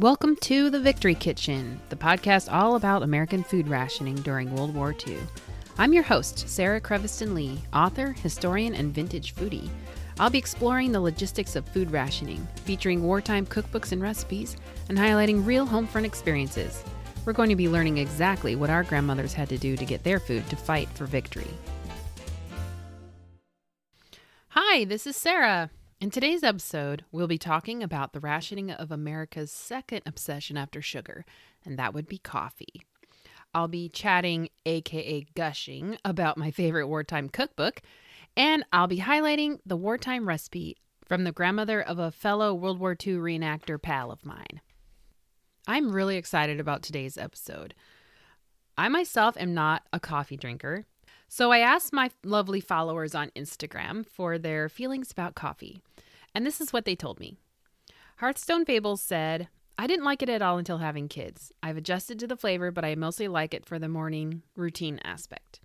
Welcome to The Victory Kitchen, the podcast all about American food rationing during World War II. I'm your host, Sarah Creviston Lee, author, historian, and vintage foodie. I'll be exploring the logistics of food rationing, featuring wartime cookbooks and recipes, and highlighting real home front experiences. We're going to be learning exactly what our grandmothers had to do to get their food to fight for victory. Hi, this is Sarah. In today's episode, we'll be talking about the rationing of America's second obsession after sugar, and that would be coffee. I'll be chatting, aka gushing, about my favorite wartime cookbook, and I'll be highlighting the wartime recipe from the grandmother of a fellow World War II reenactor pal of mine. I'm really excited about today's episode. I myself am not a coffee drinker, so I asked my lovely followers on Instagram for their feelings about coffee. And this is what they told me. Hearthstone Fables said, I didn't like it at all until having kids. I've adjusted to the flavor, but I mostly like it for the morning routine aspect.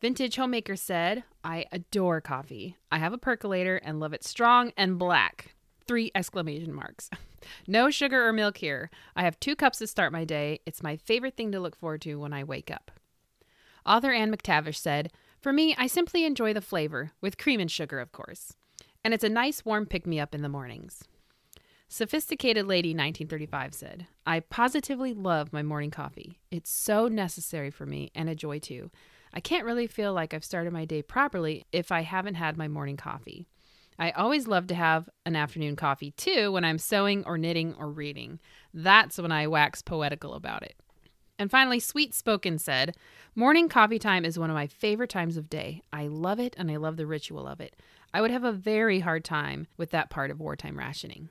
Vintage Homemaker said, I adore coffee. I have a percolator and love it strong and black. Three exclamation marks. no sugar or milk here. I have two cups to start my day. It's my favorite thing to look forward to when I wake up. Author Anne McTavish said, For me, I simply enjoy the flavor, with cream and sugar, of course. And it's a nice warm pick me up in the mornings. Sophisticated Lady 1935 said, I positively love my morning coffee. It's so necessary for me and a joy too. I can't really feel like I've started my day properly if I haven't had my morning coffee. I always love to have an afternoon coffee too when I'm sewing or knitting or reading. That's when I wax poetical about it. And finally, Sweet Spoken said, Morning coffee time is one of my favorite times of day. I love it and I love the ritual of it. I would have a very hard time with that part of wartime rationing.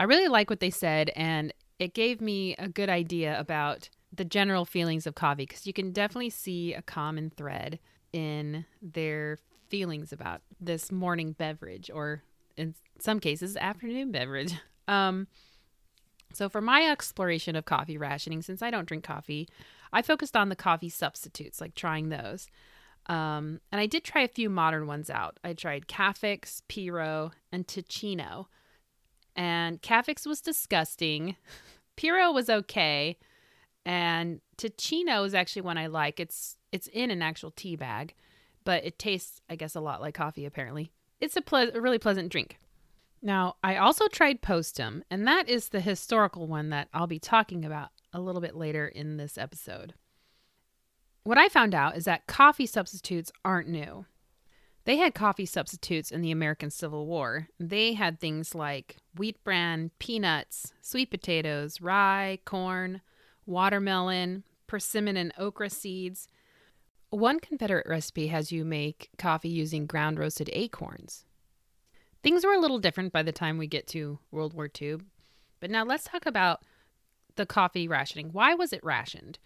I really like what they said, and it gave me a good idea about the general feelings of coffee because you can definitely see a common thread in their feelings about this morning beverage or in some cases afternoon beverage. Um, so, for my exploration of coffee rationing, since I don't drink coffee, I focused on the coffee substitutes, like trying those. Um, and I did try a few modern ones out. I tried Cafix, Pero, and Teeccino. And Cafix was disgusting. Pero was okay. And Teeccino is actually one I like. It's it's in an actual tea bag, but it tastes, I guess, a lot like coffee. Apparently, it's a, ple- a really pleasant drink. Now, I also tried Postum, and that is the historical one that I'll be talking about a little bit later in this episode. What I found out is that coffee substitutes aren't new. They had coffee substitutes in the American Civil War. They had things like wheat bran, peanuts, sweet potatoes, rye, corn, watermelon, persimmon, and okra seeds. One Confederate recipe has you make coffee using ground roasted acorns. Things were a little different by the time we get to World War II. But now let's talk about the coffee rationing. Why was it rationed?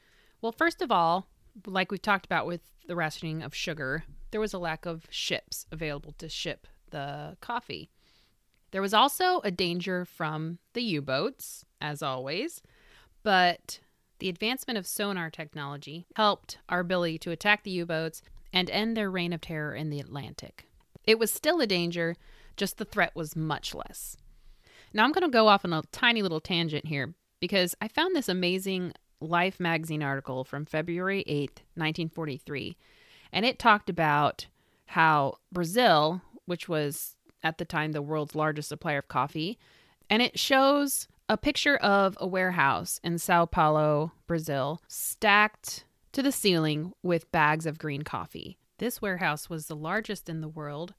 Well, first of all, like we've talked about with the rationing of sugar, there was a lack of ships available to ship the coffee. There was also a danger from the U boats, as always, but the advancement of sonar technology helped our ability to attack the U boats and end their reign of terror in the Atlantic. It was still a danger, just the threat was much less. Now I'm going to go off on a tiny little tangent here because I found this amazing Life magazine article from February 8th, 1943, and it talked about how Brazil, which was at the time the world's largest supplier of coffee, and it shows a picture of a warehouse in Sao Paulo, Brazil, stacked to the ceiling with bags of green coffee. This warehouse was the largest in the world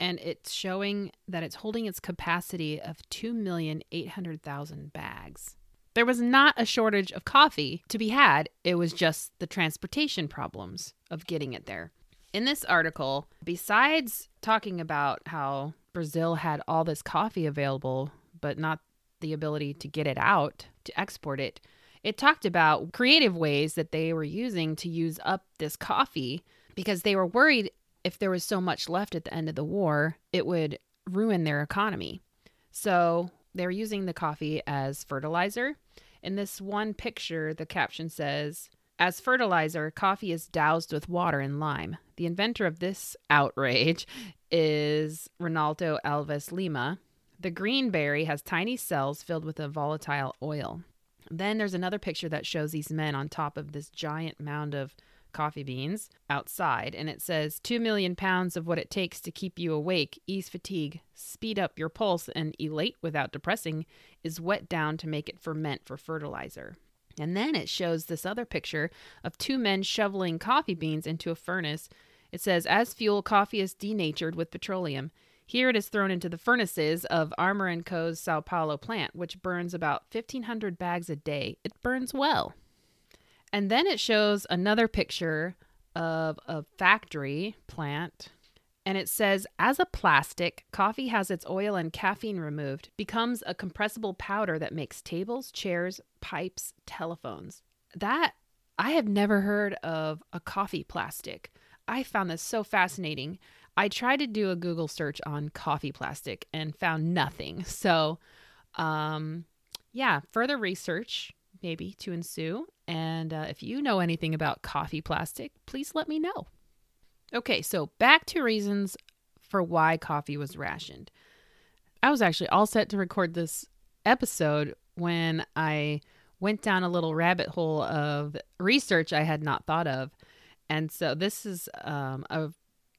and it's showing that it's holding its capacity of 2,800,000 bags. There was not a shortage of coffee to be had, it was just the transportation problems of getting it there. In this article, besides talking about how Brazil had all this coffee available, but not the ability to get it out to export it, it talked about creative ways that they were using to use up this coffee because they were worried if there was so much left at the end of the war, it would ruin their economy. So they're using the coffee as fertilizer. In this one picture, the caption says, as fertilizer, coffee is doused with water and lime. The inventor of this outrage is Ronaldo Alves Lima, The green berry has tiny cells filled with a volatile oil. Then there's another picture that shows these men on top of this giant mound of coffee beans outside, and it says 2 million pounds of what it takes to keep you awake, ease fatigue, speed up your pulse, and elate without depressing is wet down to make it ferment for fertilizer. And then it shows this other picture of two men shoveling coffee beans into a furnace. It says, as fuel, coffee is denatured with petroleum. Here it is thrown into the furnaces of Armour & Co.'s Sao Paulo plant, which burns about 1,500 bags a day. It burns well. And then it shows another picture of a factory plant. And it says, as a plastic, coffee has its oil and caffeine removed, becomes a compressible powder that makes tables, chairs, pipes, telephones. That, I have never heard of a coffee plastic. I found this so fascinating. I tried to do a Google search on coffee plastic and found nothing. So, um, yeah, further research maybe to ensue. And uh, if you know anything about coffee plastic, please let me know. Okay, so back to reasons for why coffee was rationed. I was actually all set to record this episode when I went down a little rabbit hole of research I had not thought of. And so this is um, a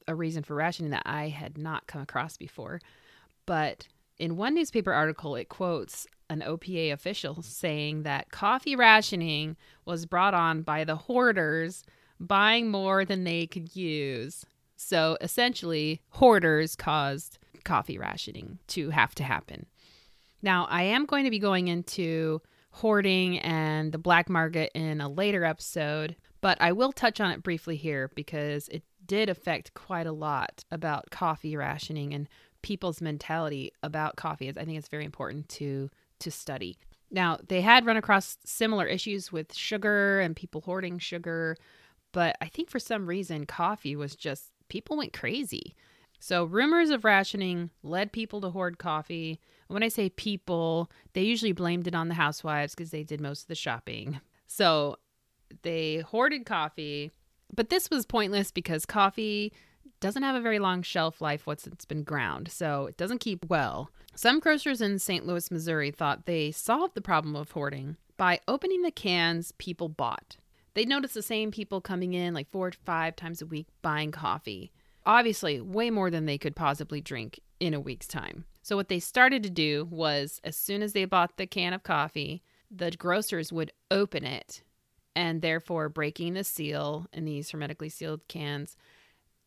a reason for rationing that I had not come across before. But in one newspaper article, it quotes an OPA official saying that coffee rationing was brought on by the hoarders buying more than they could use. So essentially, hoarders caused coffee rationing to have to happen. Now, I am going to be going into hoarding and the black market in a later episode, but I will touch on it briefly here because it did affect quite a lot about coffee rationing and people's mentality about coffee. I think it's very important to to study. Now, they had run across similar issues with sugar and people hoarding sugar, but I think for some reason coffee was just people went crazy. So, rumors of rationing led people to hoard coffee. When I say people, they usually blamed it on the housewives because they did most of the shopping. So, they hoarded coffee but this was pointless because coffee doesn't have a very long shelf life once it's been ground, so it doesn't keep well. Some grocers in St. Louis, Missouri thought they solved the problem of hoarding by opening the cans people bought. They noticed the same people coming in like four to five times a week buying coffee. Obviously, way more than they could possibly drink in a week's time. So, what they started to do was as soon as they bought the can of coffee, the grocers would open it and therefore breaking the seal in these hermetically sealed cans,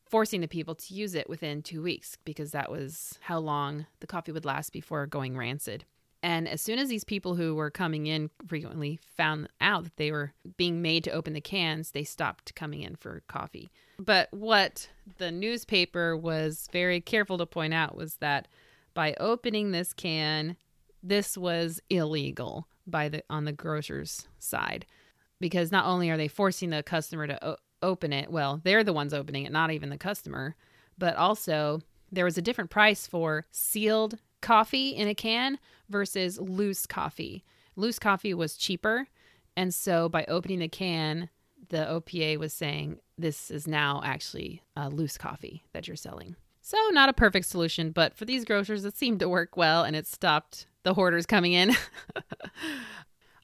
forcing the people to use it within two weeks because that was how long the coffee would last before going rancid. And as soon as these people who were coming in frequently found out that they were being made to open the cans, they stopped coming in for coffee. But what the newspaper was very careful to point out was that by opening this can, this was illegal by the on the grocer's side because not only are they forcing the customer to open it, well, they're the ones opening it, not even the customer, but also there was a different price for sealed coffee in a can versus loose coffee. Loose coffee was cheaper. And so by opening the can, the OPA was saying this is now actually a loose coffee that you're selling. So, not a perfect solution, but for these grocers, it seemed to work well and it stopped the hoarders coming in.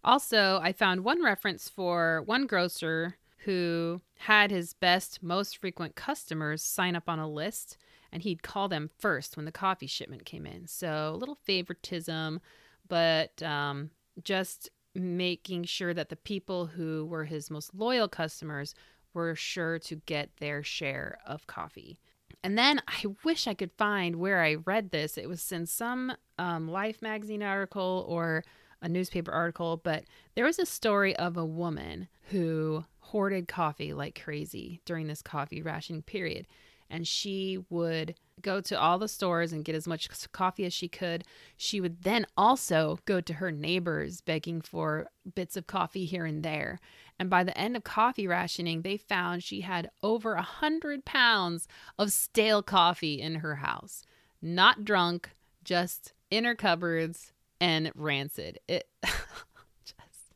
Also, I found one reference for one grocer who had his best, most frequent customers sign up on a list and he'd call them first when the coffee shipment came in. So, a little favoritism, but um, just making sure that the people who were his most loyal customers were sure to get their share of coffee. And then I wish I could find where I read this. It was in some um, Life magazine article or a newspaper article, but there was a story of a woman who hoarded coffee like crazy during this coffee rationing period. And she would go to all the stores and get as much coffee as she could. She would then also go to her neighbors begging for bits of coffee here and there. And by the end of coffee rationing, they found she had over a hundred pounds of stale coffee in her house. Not drunk, just in her cupboards, and rancid. It just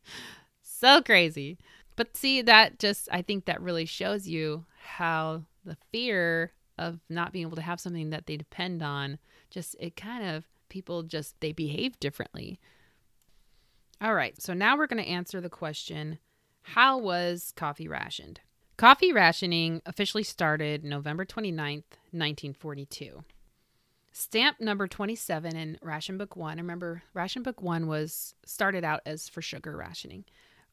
so crazy. But see that just I think that really shows you how the fear of not being able to have something that they depend on just it kind of People just, they behave differently. All right, so now we're going to answer the question How was coffee rationed? Coffee rationing officially started November 29th, 1942. Stamp number 27 in Ration Book 1. Remember, Ration Book 1 was started out as for sugar rationing.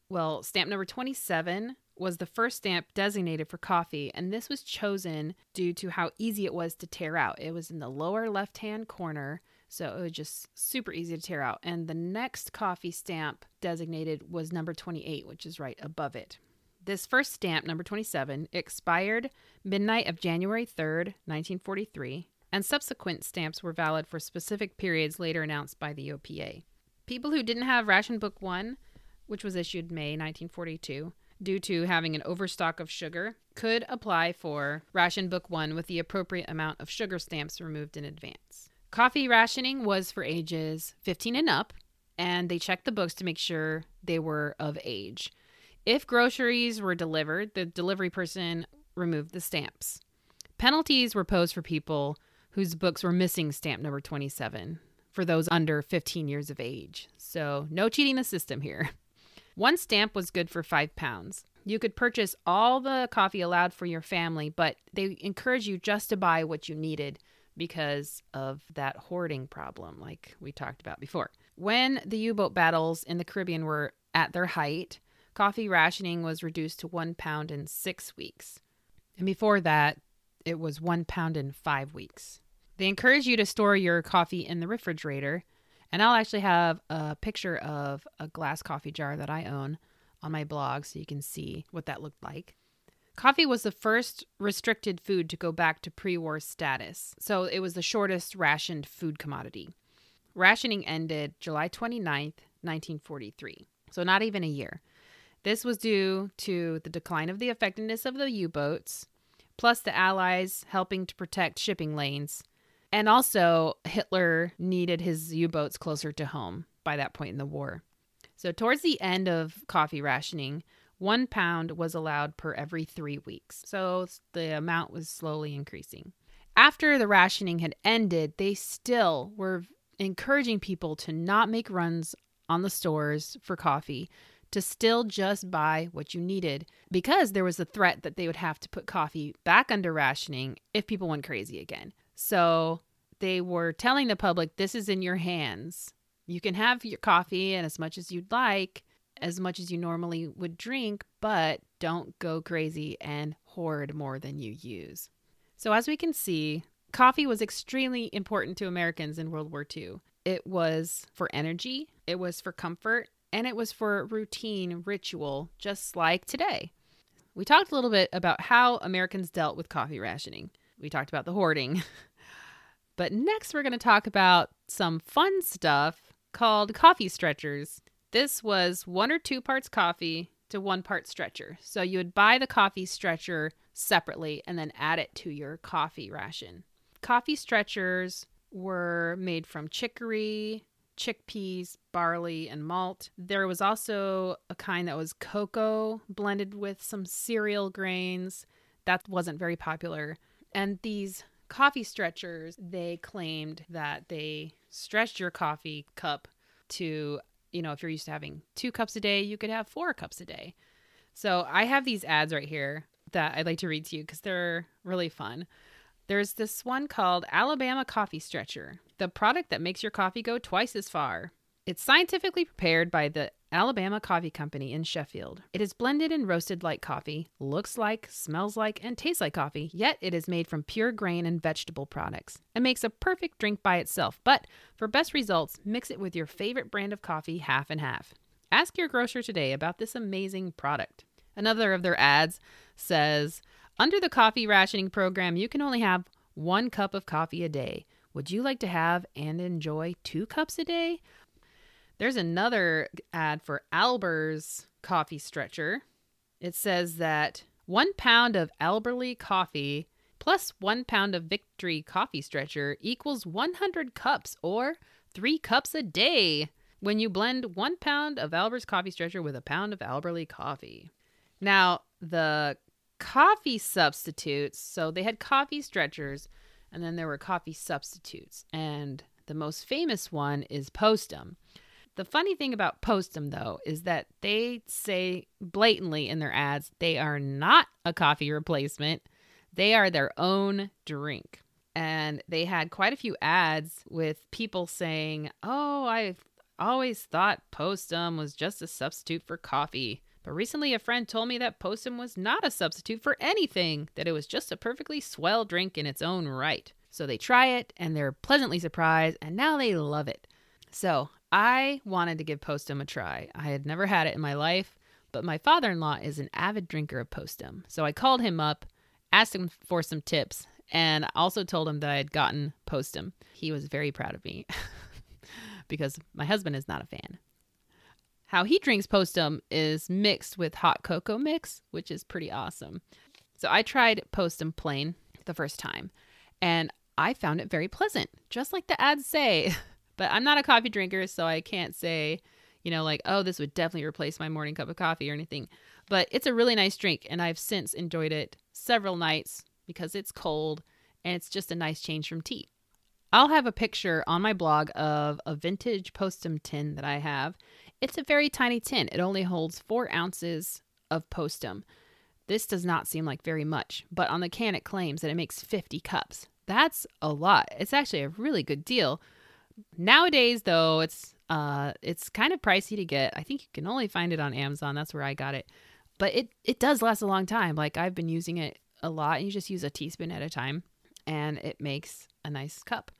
Well, stamp number 27 was the first stamp designated for coffee, and this was chosen due to how easy it was to tear out. It was in the lower left hand corner, so it was just super easy to tear out. And the next coffee stamp designated was number 28, which is right above it. This first stamp, number 27, expired midnight of January 3rd, 1943, and subsequent stamps were valid for specific periods later announced by the OPA. People who didn't have Ration Book 1, which was issued May 1942, due to having an overstock of sugar, could apply for Ration Book 1 with the appropriate amount of sugar stamps removed in advance. Coffee rationing was for ages 15 and up, and they checked the books to make sure they were of age. If groceries were delivered, the delivery person removed the stamps. Penalties were posed for people whose books were missing stamp number 27 for those under 15 years of age. So, no cheating the system here. One stamp was good for five pounds. You could purchase all the coffee allowed for your family, but they encourage you just to buy what you needed because of that hoarding problem, like we talked about before. When the U boat battles in the Caribbean were at their height, coffee rationing was reduced to one pound in six weeks. And before that, it was one pound in five weeks. They encourage you to store your coffee in the refrigerator. And I'll actually have a picture of a glass coffee jar that I own on my blog so you can see what that looked like. Coffee was the first restricted food to go back to pre war status, so it was the shortest rationed food commodity. Rationing ended July 29th, 1943, so not even a year. This was due to the decline of the effectiveness of the U boats, plus the Allies helping to protect shipping lanes. And also, Hitler needed his U boats closer to home by that point in the war. So, towards the end of coffee rationing, one pound was allowed per every three weeks. So, the amount was slowly increasing. After the rationing had ended, they still were encouraging people to not make runs on the stores for coffee to still just buy what you needed because there was a threat that they would have to put coffee back under rationing if people went crazy again. So they were telling the public, this is in your hands. You can have your coffee and as much as you'd like, as much as you normally would drink, but don't go crazy and hoard more than you use. So, as we can see, coffee was extremely important to Americans in World War II. It was for energy, it was for comfort, and it was for routine ritual, just like today. We talked a little bit about how Americans dealt with coffee rationing. We talked about the hoarding. but next, we're going to talk about some fun stuff called coffee stretchers. This was one or two parts coffee to one part stretcher. So you would buy the coffee stretcher separately and then add it to your coffee ration. Coffee stretchers were made from chicory, chickpeas, barley, and malt. There was also a kind that was cocoa blended with some cereal grains. That wasn't very popular. And these coffee stretchers, they claimed that they stretched your coffee cup to, you know, if you're used to having two cups a day, you could have four cups a day. So I have these ads right here that I'd like to read to you because they're really fun. There's this one called Alabama Coffee Stretcher, the product that makes your coffee go twice as far. It's scientifically prepared by the Alabama Coffee Company in Sheffield. It is blended and roasted like coffee, looks like, smells like, and tastes like coffee, yet it is made from pure grain and vegetable products and makes a perfect drink by itself. But for best results, mix it with your favorite brand of coffee half and half. Ask your grocer today about this amazing product. Another of their ads says, under the coffee rationing program, you can only have one cup of coffee a day. Would you like to have and enjoy two cups a day? There's another ad for Alber's coffee stretcher. It says that one pound of Alberly coffee plus one pound of Victory coffee stretcher equals 100 cups or three cups a day when you blend one pound of Alber's coffee stretcher with a pound of Alberly coffee. Now, the coffee substitutes. So they had coffee stretchers and then there were coffee substitutes. And The most famous one is Postum. The funny thing about Postum, though, is that they say blatantly in their ads they are not a coffee replacement, they are their own drink. And they had quite a few ads with people saying, Oh, I've always thought Postum was just a substitute for coffee. But recently, a friend told me that Postum was not a substitute for anything, that it was just a perfectly swell drink in its own right. So they try it and they're pleasantly surprised, and now they love it. So I wanted to give Postum a try. I had never had it in my life, but my father in law is an avid drinker of Postum. So I called him up, asked him for some tips, and also told him that I had gotten Postum. He was very proud of me because my husband is not a fan. How he drinks Postum is mixed with hot cocoa mix, which is pretty awesome. So I tried Postum plain the first time, and I found it very pleasant, just like the ads say. But I'm not a coffee drinker, so I can't say, you know, like, oh, this would definitely replace my morning cup of coffee or anything. But it's a really nice drink, and I've since enjoyed it several nights because it's cold and it's just a nice change from tea. I'll have a picture on my blog of a vintage Postum tin that I have. It's a very tiny tin. It only holds four ounces of Postum. This does not seem like very much, but on the can it claims that it makes 50 cups. That's a lot. It's actually a really good deal. Nowadays, though, it's uh, it's kind of pricey to get. I think you can only find it on Amazon. That's where I got it. But it it does last a long time. Like I've been using it a lot, and you just use a teaspoon at a time, and it makes a nice cup.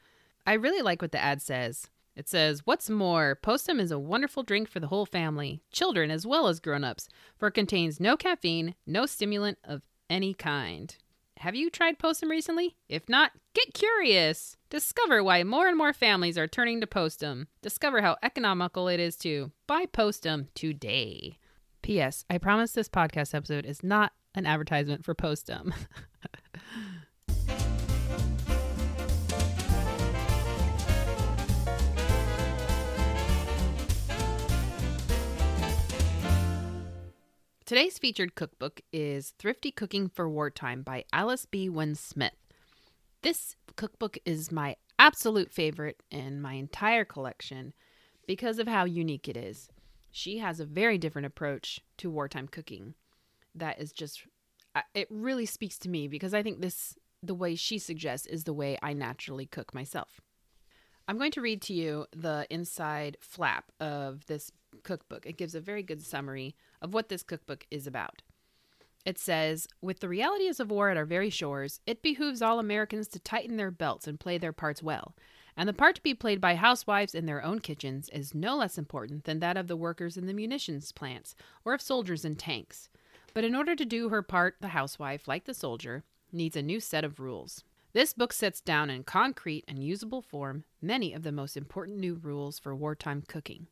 I really like what the ad says. It says, What's more, Postum is a wonderful drink for the whole family, children as well as grown ups, for it contains no caffeine, no stimulant of any kind. Have you tried Postum recently? If not, get curious. Discover why more and more families are turning to Postum. Discover how economical it is to buy Postum today. P.S. I promise this podcast episode is not an advertisement for Postum. Today's featured cookbook is Thrifty Cooking for Wartime by Alice B. Winn Smith. This cookbook is my absolute favorite in my entire collection because of how unique it is. She has a very different approach to wartime cooking that is just uh, it really speaks to me because I think this the way she suggests is the way I naturally cook myself. I'm going to read to you the inside flap of this cookbook. It gives a very good summary of what this cookbook is about. It says, With the realities of war at our very shores, it behooves all Americans to tighten their belts and play their parts well. And the part to be played by housewives in their own kitchens is no less important than that of the workers in the munitions plants or of soldiers in tanks. But in order to do her part, the housewife, like the soldier, needs a new set of rules. This book sets down in concrete and usable form many of the most important new rules for wartime cooking.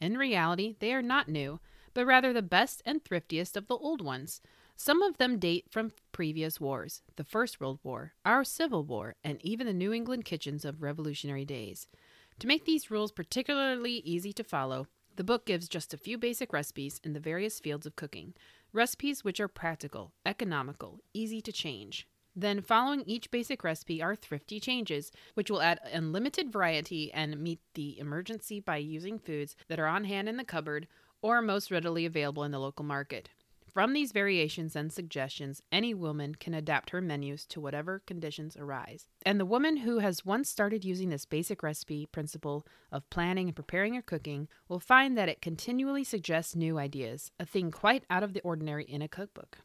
In reality, they are not new, but rather the best and thriftiest of the old ones. Some of them date from previous wars the First World War, our Civil War, and even the New England kitchens of Revolutionary days. To make these rules particularly easy to follow, the book gives just a few basic recipes in the various fields of cooking, recipes which are practical, economical, easy to change. Then, following each basic recipe are thrifty changes, which will add unlimited variety and meet the emergency by using foods that are on hand in the cupboard or most readily available in the local market. From these variations and suggestions, any woman can adapt her menus to whatever conditions arise. And the woman who has once started using this basic recipe principle of planning and preparing her cooking will find that it continually suggests new ideas, a thing quite out of the ordinary in a cookbook.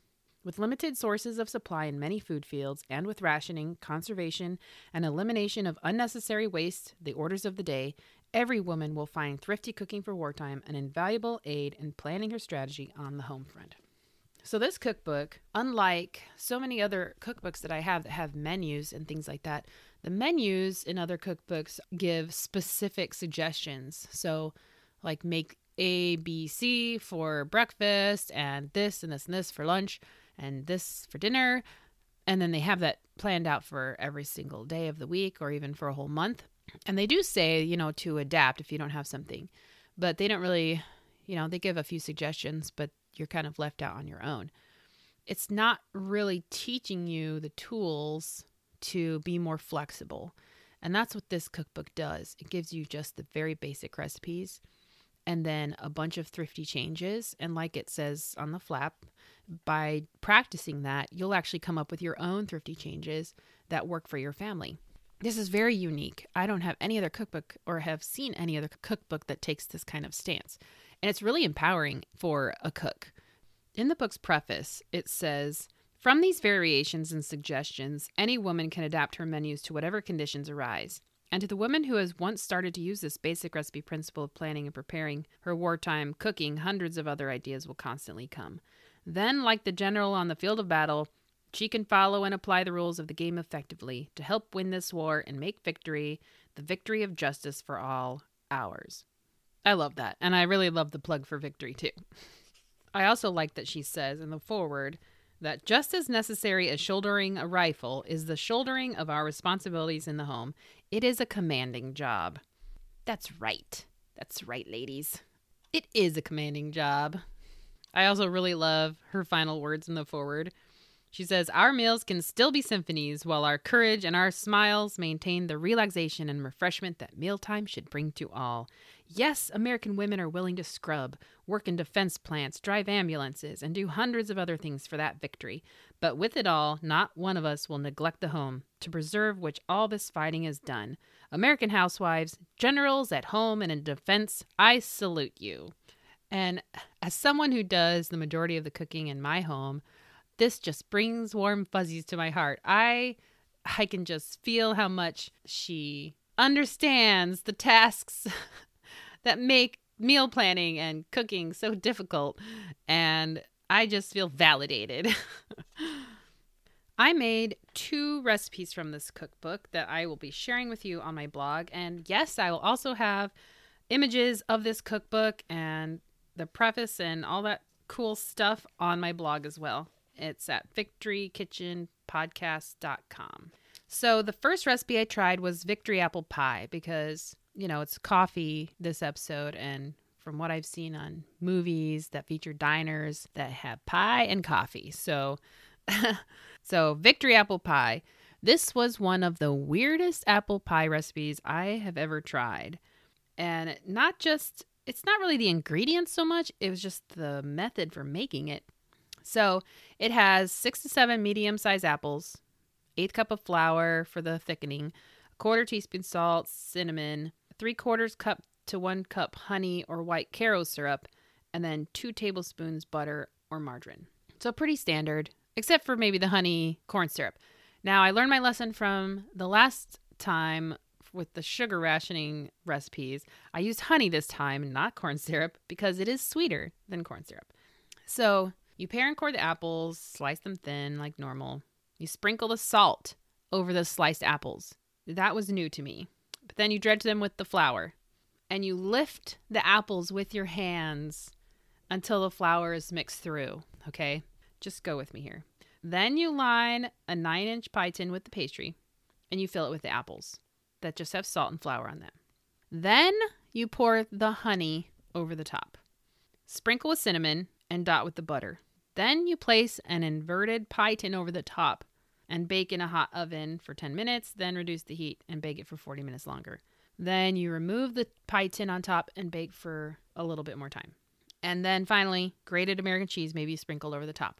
With limited sources of supply in many food fields, and with rationing, conservation, and elimination of unnecessary waste, the orders of the day, every woman will find thrifty cooking for wartime an invaluable aid in planning her strategy on the home front. So, this cookbook, unlike so many other cookbooks that I have that have menus and things like that, the menus in other cookbooks give specific suggestions. So, like make A, B, C for breakfast, and this and this and this for lunch and this for dinner. And then they have that planned out for every single day of the week or even for a whole month. And they do say, you know, to adapt if you don't have something, but they don't really, you know, they give a few suggestions, but you're kind of left out on your own. It's not really teaching you the tools to be more flexible. And that's what this cookbook does. It gives you just the very basic recipes and then a bunch of thrifty changes. And like it says on the flap, by practicing that, you'll actually come up with your own thrifty changes that work for your family. This is very unique. I don't have any other cookbook or have seen any other cookbook that takes this kind of stance. And it's really empowering for a cook. In the book's preface, it says, from these variations and suggestions, any woman can adapt her menus to whatever conditions arise. And to the woman who has once started to use this basic recipe principle of planning and preparing her wartime cooking, hundreds of other ideas will constantly come. Then, like the general on the field of battle, she can follow and apply the rules of the game effectively to help win this war and make victory the victory of justice for all ours. I love that. And I really love the plug for victory, too. I also like that she says in the foreword that just as necessary as shouldering a rifle is the shouldering of our responsibilities in the home. It is a commanding job. That's right. That's right, ladies. It is a commanding job. I also really love her final words in the foreword. She says, Our meals can still be symphonies while our courage and our smiles maintain the relaxation and refreshment that mealtime should bring to all. Yes, American women are willing to scrub, work in defense plants, drive ambulances, and do hundreds of other things for that victory. But with it all, not one of us will neglect the home, to preserve which all this fighting is done. American housewives, generals at home and in defense, I salute you. And as someone who does the majority of the cooking in my home, this just brings warm fuzzies to my heart. I I can just feel how much she understands the tasks that make meal planning and cooking so difficult. And I just feel validated. I made two recipes from this cookbook that I will be sharing with you on my blog. And yes, I will also have images of this cookbook and the preface and all that cool stuff on my blog as well. It's at victorykitchenpodcast.com. So the first recipe I tried was victory apple pie because you know, it's coffee this episode. And from what I've seen on movies that feature diners that have pie and coffee. So, so victory apple pie. This was one of the weirdest apple pie recipes I have ever tried. And not just, it's not really the ingredients so much, it was just the method for making it. So it has six to seven medium sized apples, eighth cup of flour for the thickening, a quarter teaspoon salt, cinnamon, three quarters cup to one cup honey or white Karo syrup, and then two tablespoons butter or margarine. So pretty standard, except for maybe the honey corn syrup. Now, I learned my lesson from the last time with the sugar rationing recipes. I used honey this time, not corn syrup, because it is sweeter than corn syrup. So you pare and core the apples, slice them thin like normal. You sprinkle the salt over the sliced apples. That was new to me. But then you dredge them with the flour and you lift the apples with your hands until the flour is mixed through. Okay, just go with me here. Then you line a nine inch pie tin with the pastry and you fill it with the apples that just have salt and flour on them. Then you pour the honey over the top. Sprinkle with cinnamon and dot with the butter. Then you place an inverted pie tin over the top and bake in a hot oven for 10 minutes, then reduce the heat and bake it for 40 minutes longer. Then you remove the pie tin on top and bake for a little bit more time. And then finally, grated American cheese, maybe sprinkled over the top.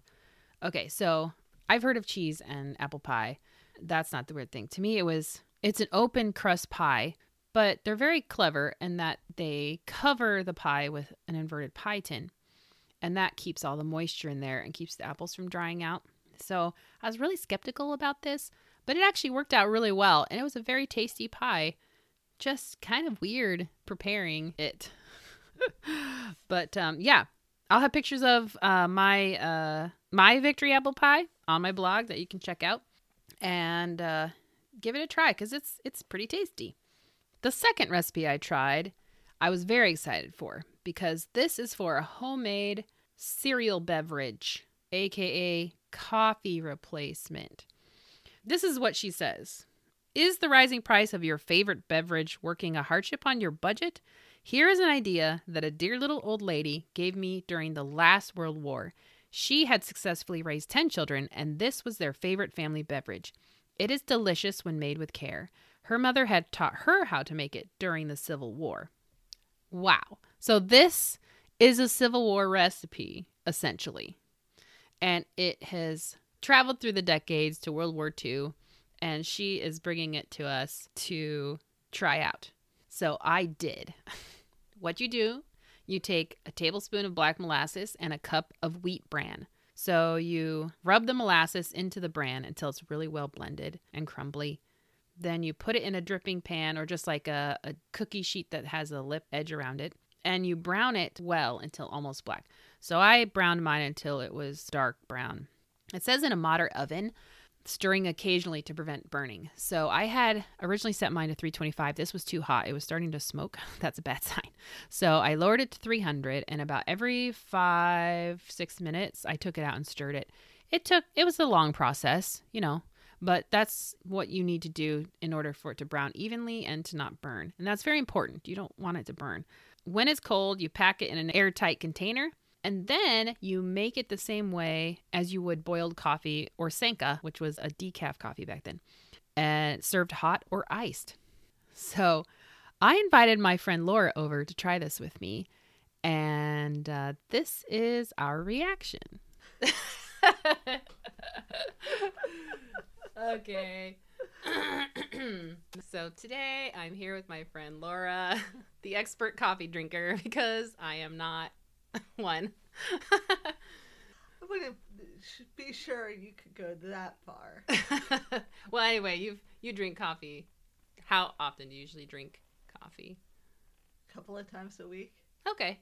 Okay, so I've heard of cheese and apple pie. That's not the weird thing. To me, it was it's an open crust pie, but they're very clever in that they cover the pie with an inverted pie tin. And that keeps all the moisture in there and keeps the apples from drying out. So I was really skeptical about this, but it actually worked out really well. And it was a very tasty pie. Just kind of weird preparing it. but um, yeah, I'll have pictures of uh, my uh, my victory apple pie on my blog that you can check out and uh, give it a try because it's it's pretty tasty. The second recipe I tried, I was very excited for because this is for a homemade cereal beverage, aka coffee replacement. This is what she says Is the rising price of your favorite beverage working a hardship on your budget? Here is an idea that a dear little old lady gave me during the last World War. She had successfully raised 10 children, and this was their favorite family beverage. It is delicious when made with care. Her mother had taught her how to make it during the Civil War. Wow. So this is a Civil War recipe, essentially. And it has traveled through the decades to World War II, and she is bringing it to us to try out. So I did. what you do, you take a tablespoon of black molasses and a cup of wheat bran. So you rub the molasses into the bran until it's really well blended and crumbly. Then you put it in a dripping pan or just like a, a cookie sheet that has a lip edge around it. And you brown it well until almost black. So I browned mine until it was dark brown. It says in a moderate oven, stirring occasionally to prevent burning. So I had originally set mine to 325. This was too hot. It was starting to smoke. That's a bad sign. So I lowered it to 300 and about every 5 6 minutes I took it out and stirred it. It took it was a long process, you know, but that's what you need to do in order for it to brown evenly and to not burn. And that's very important. You don't want it to burn. When it's cold, you pack it in an airtight container and then you make it the same way as you would boiled coffee or Sanka, which was a decaf coffee back then, and served hot or iced. So I invited my friend Laura over to try this with me, and uh, this is our reaction. okay. so today I'm here with my friend Laura, the expert coffee drinker, because I am not one. I wouldn't be sure you could go that far. well, anyway, you you drink coffee. How often do you usually drink coffee? A couple of times a week. Okay.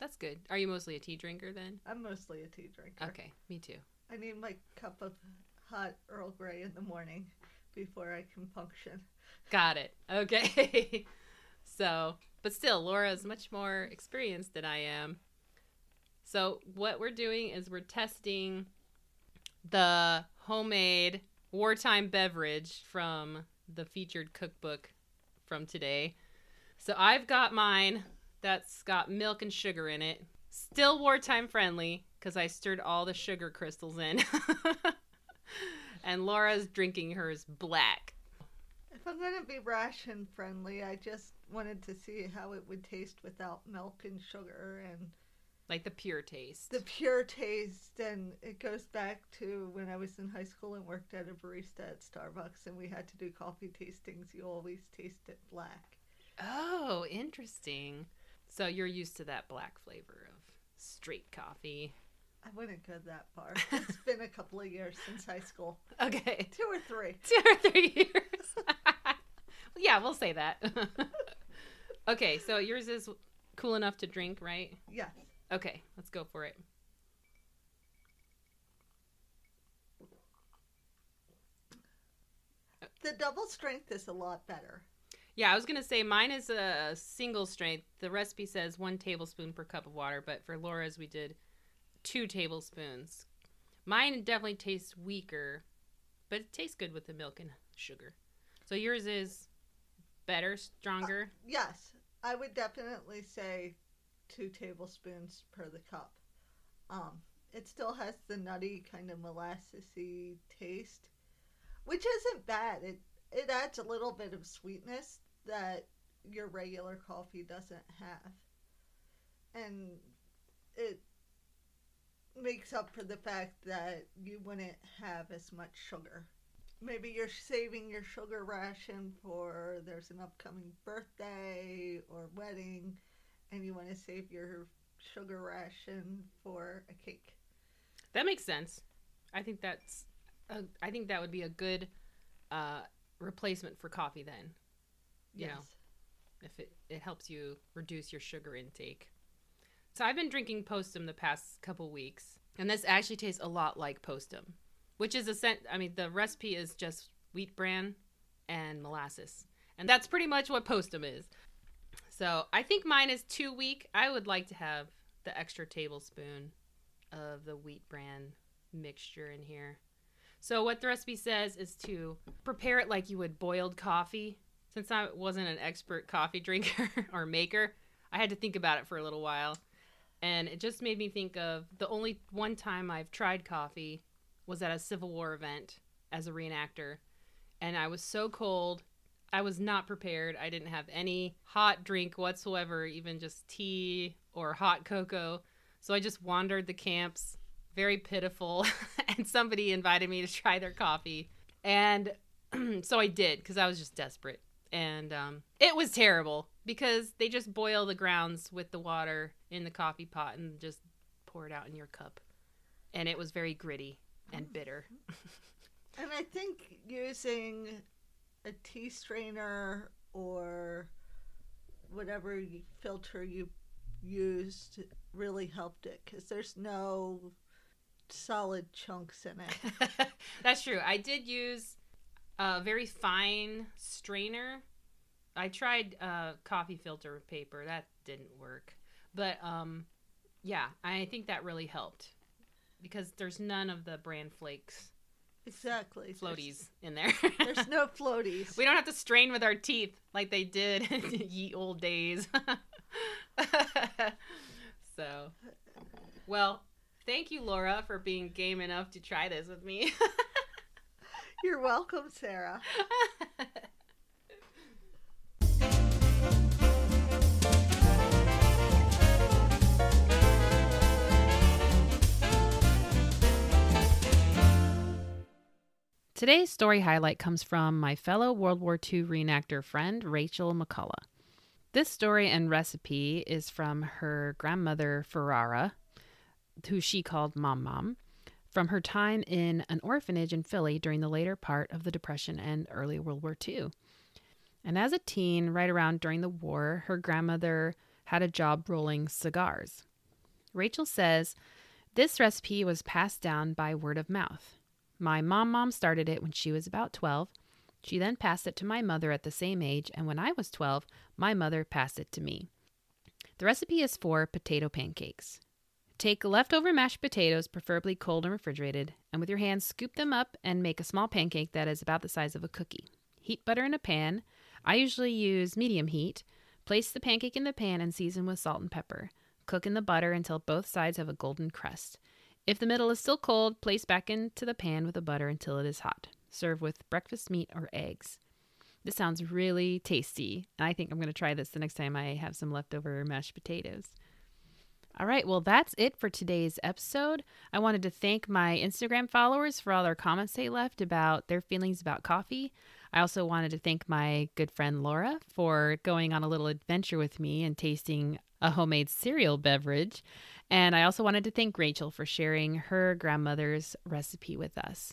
That's good. Are you mostly a tea drinker then? I'm mostly a tea drinker. Okay, me too. I need my cup of hot Earl Grey in the morning before I can function. Got it. Okay. so, but still, Laura is much more experienced than I am. So, what we're doing is we're testing the homemade wartime beverage from the featured cookbook from today. So, I've got mine that's got milk and sugar in it. Still wartime friendly because I stirred all the sugar crystals in. and Laura's drinking hers black. If I'm going to be ration friendly, I just wanted to see how it would taste without milk and sugar and like the pure taste. the pure taste and it goes back to when I was in high school and worked at a barista at Starbucks and we had to do coffee tastings. You always taste it black. Oh, interesting. So you're used to that black flavor of straight coffee. I wouldn't go that far. It's been a couple of years since high school. Okay. Two or three. Two or three years. yeah, we'll say that. Okay, so yours is cool enough to drink, right? Yes. Okay, let's go for it. The double strength is a lot better. Yeah, I was gonna say mine is a single strength. The recipe says one tablespoon per cup of water, but for Laura's we did two tablespoons. Mine definitely tastes weaker, but it tastes good with the milk and sugar. So yours is better, stronger. Yes, I would definitely say two tablespoons per the cup. Um, it still has the nutty kind of molassesy taste, which isn't bad. It it adds a little bit of sweetness that your regular coffee doesn't have, and it makes up for the fact that you wouldn't have as much sugar. Maybe you're saving your sugar ration for there's an upcoming birthday or wedding and you want to save your sugar ration for a cake. That makes sense. I think that's a, I think that would be a good uh, replacement for coffee then. You know, if it, it helps you reduce your sugar intake. So I've been drinking Postum the past couple weeks, and this actually tastes a lot like Postum, which is a scent. I mean, the recipe is just wheat bran and molasses, and that's pretty much what Postum is. So I think mine is too weak. I would like to have the extra tablespoon of the wheat bran mixture in here. So what the recipe says is to prepare it like you would boiled coffee. Since I wasn't an expert coffee drinker or maker, I had to think about it for a little while. And it just made me think of the only one time I've tried coffee was at a Civil War event as a reenactor. and I was so cold. I was not prepared. I didn't have any hot drink whatsoever, even just tea or hot cocoa. So I just wandered the camps, very pitiful, and somebody invited me to try their coffee. And so I did because I was just desperate. And um, it was terrible because they just boil the grounds with the water in the coffee pot and just pour it out in your cup. And it was very gritty and bitter. And I think using a tea strainer or whatever filter you used really helped it because there's no solid chunks in it. That's true. I did use a very fine strainer. I tried uh, coffee filter paper. That didn't work. But um, yeah, I think that really helped because there's none of the bran flakes Exactly. floaties in there. There's, there's no floaties. we don't have to strain with our teeth like they did in ye old days. so, well, thank you, Laura, for being game enough to try this with me. You're welcome, Sarah. Today's story highlight comes from my fellow World War II reenactor friend, Rachel McCullough. This story and recipe is from her grandmother, Ferrara, who she called Mom Mom, from her time in an orphanage in Philly during the later part of the Depression and early World War II. And as a teen, right around during the war, her grandmother had a job rolling cigars. Rachel says this recipe was passed down by word of mouth. My mom mom started it when she was about 12. She then passed it to my mother at the same age, and when I was 12, my mother passed it to me. The recipe is for potato pancakes. Take leftover mashed potatoes, preferably cold and refrigerated, and with your hands scoop them up and make a small pancake that is about the size of a cookie. Heat butter in a pan. I usually use medium heat. Place the pancake in the pan and season with salt and pepper. Cook in the butter until both sides have a golden crust. If the middle is still cold, place back into the pan with the butter until it is hot. Serve with breakfast meat or eggs. This sounds really tasty, I think I'm going to try this the next time I have some leftover mashed potatoes. All right, well, that's it for today's episode. I wanted to thank my Instagram followers for all their comments they left about their feelings about coffee. I also wanted to thank my good friend Laura for going on a little adventure with me and tasting a homemade cereal beverage. And I also wanted to thank Rachel for sharing her grandmother's recipe with us.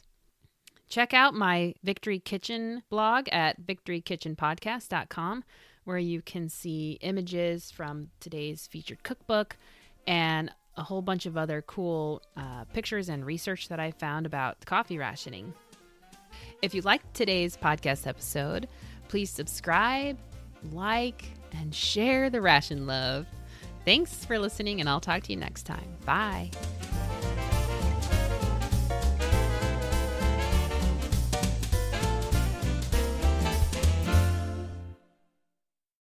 Check out my Victory Kitchen blog at victorykitchenpodcast.com, where you can see images from today's featured cookbook and a whole bunch of other cool uh, pictures and research that I found about coffee rationing. If you liked today's podcast episode, please subscribe, like, and share the ration love. Thanks for listening, and I'll talk to you next time. Bye.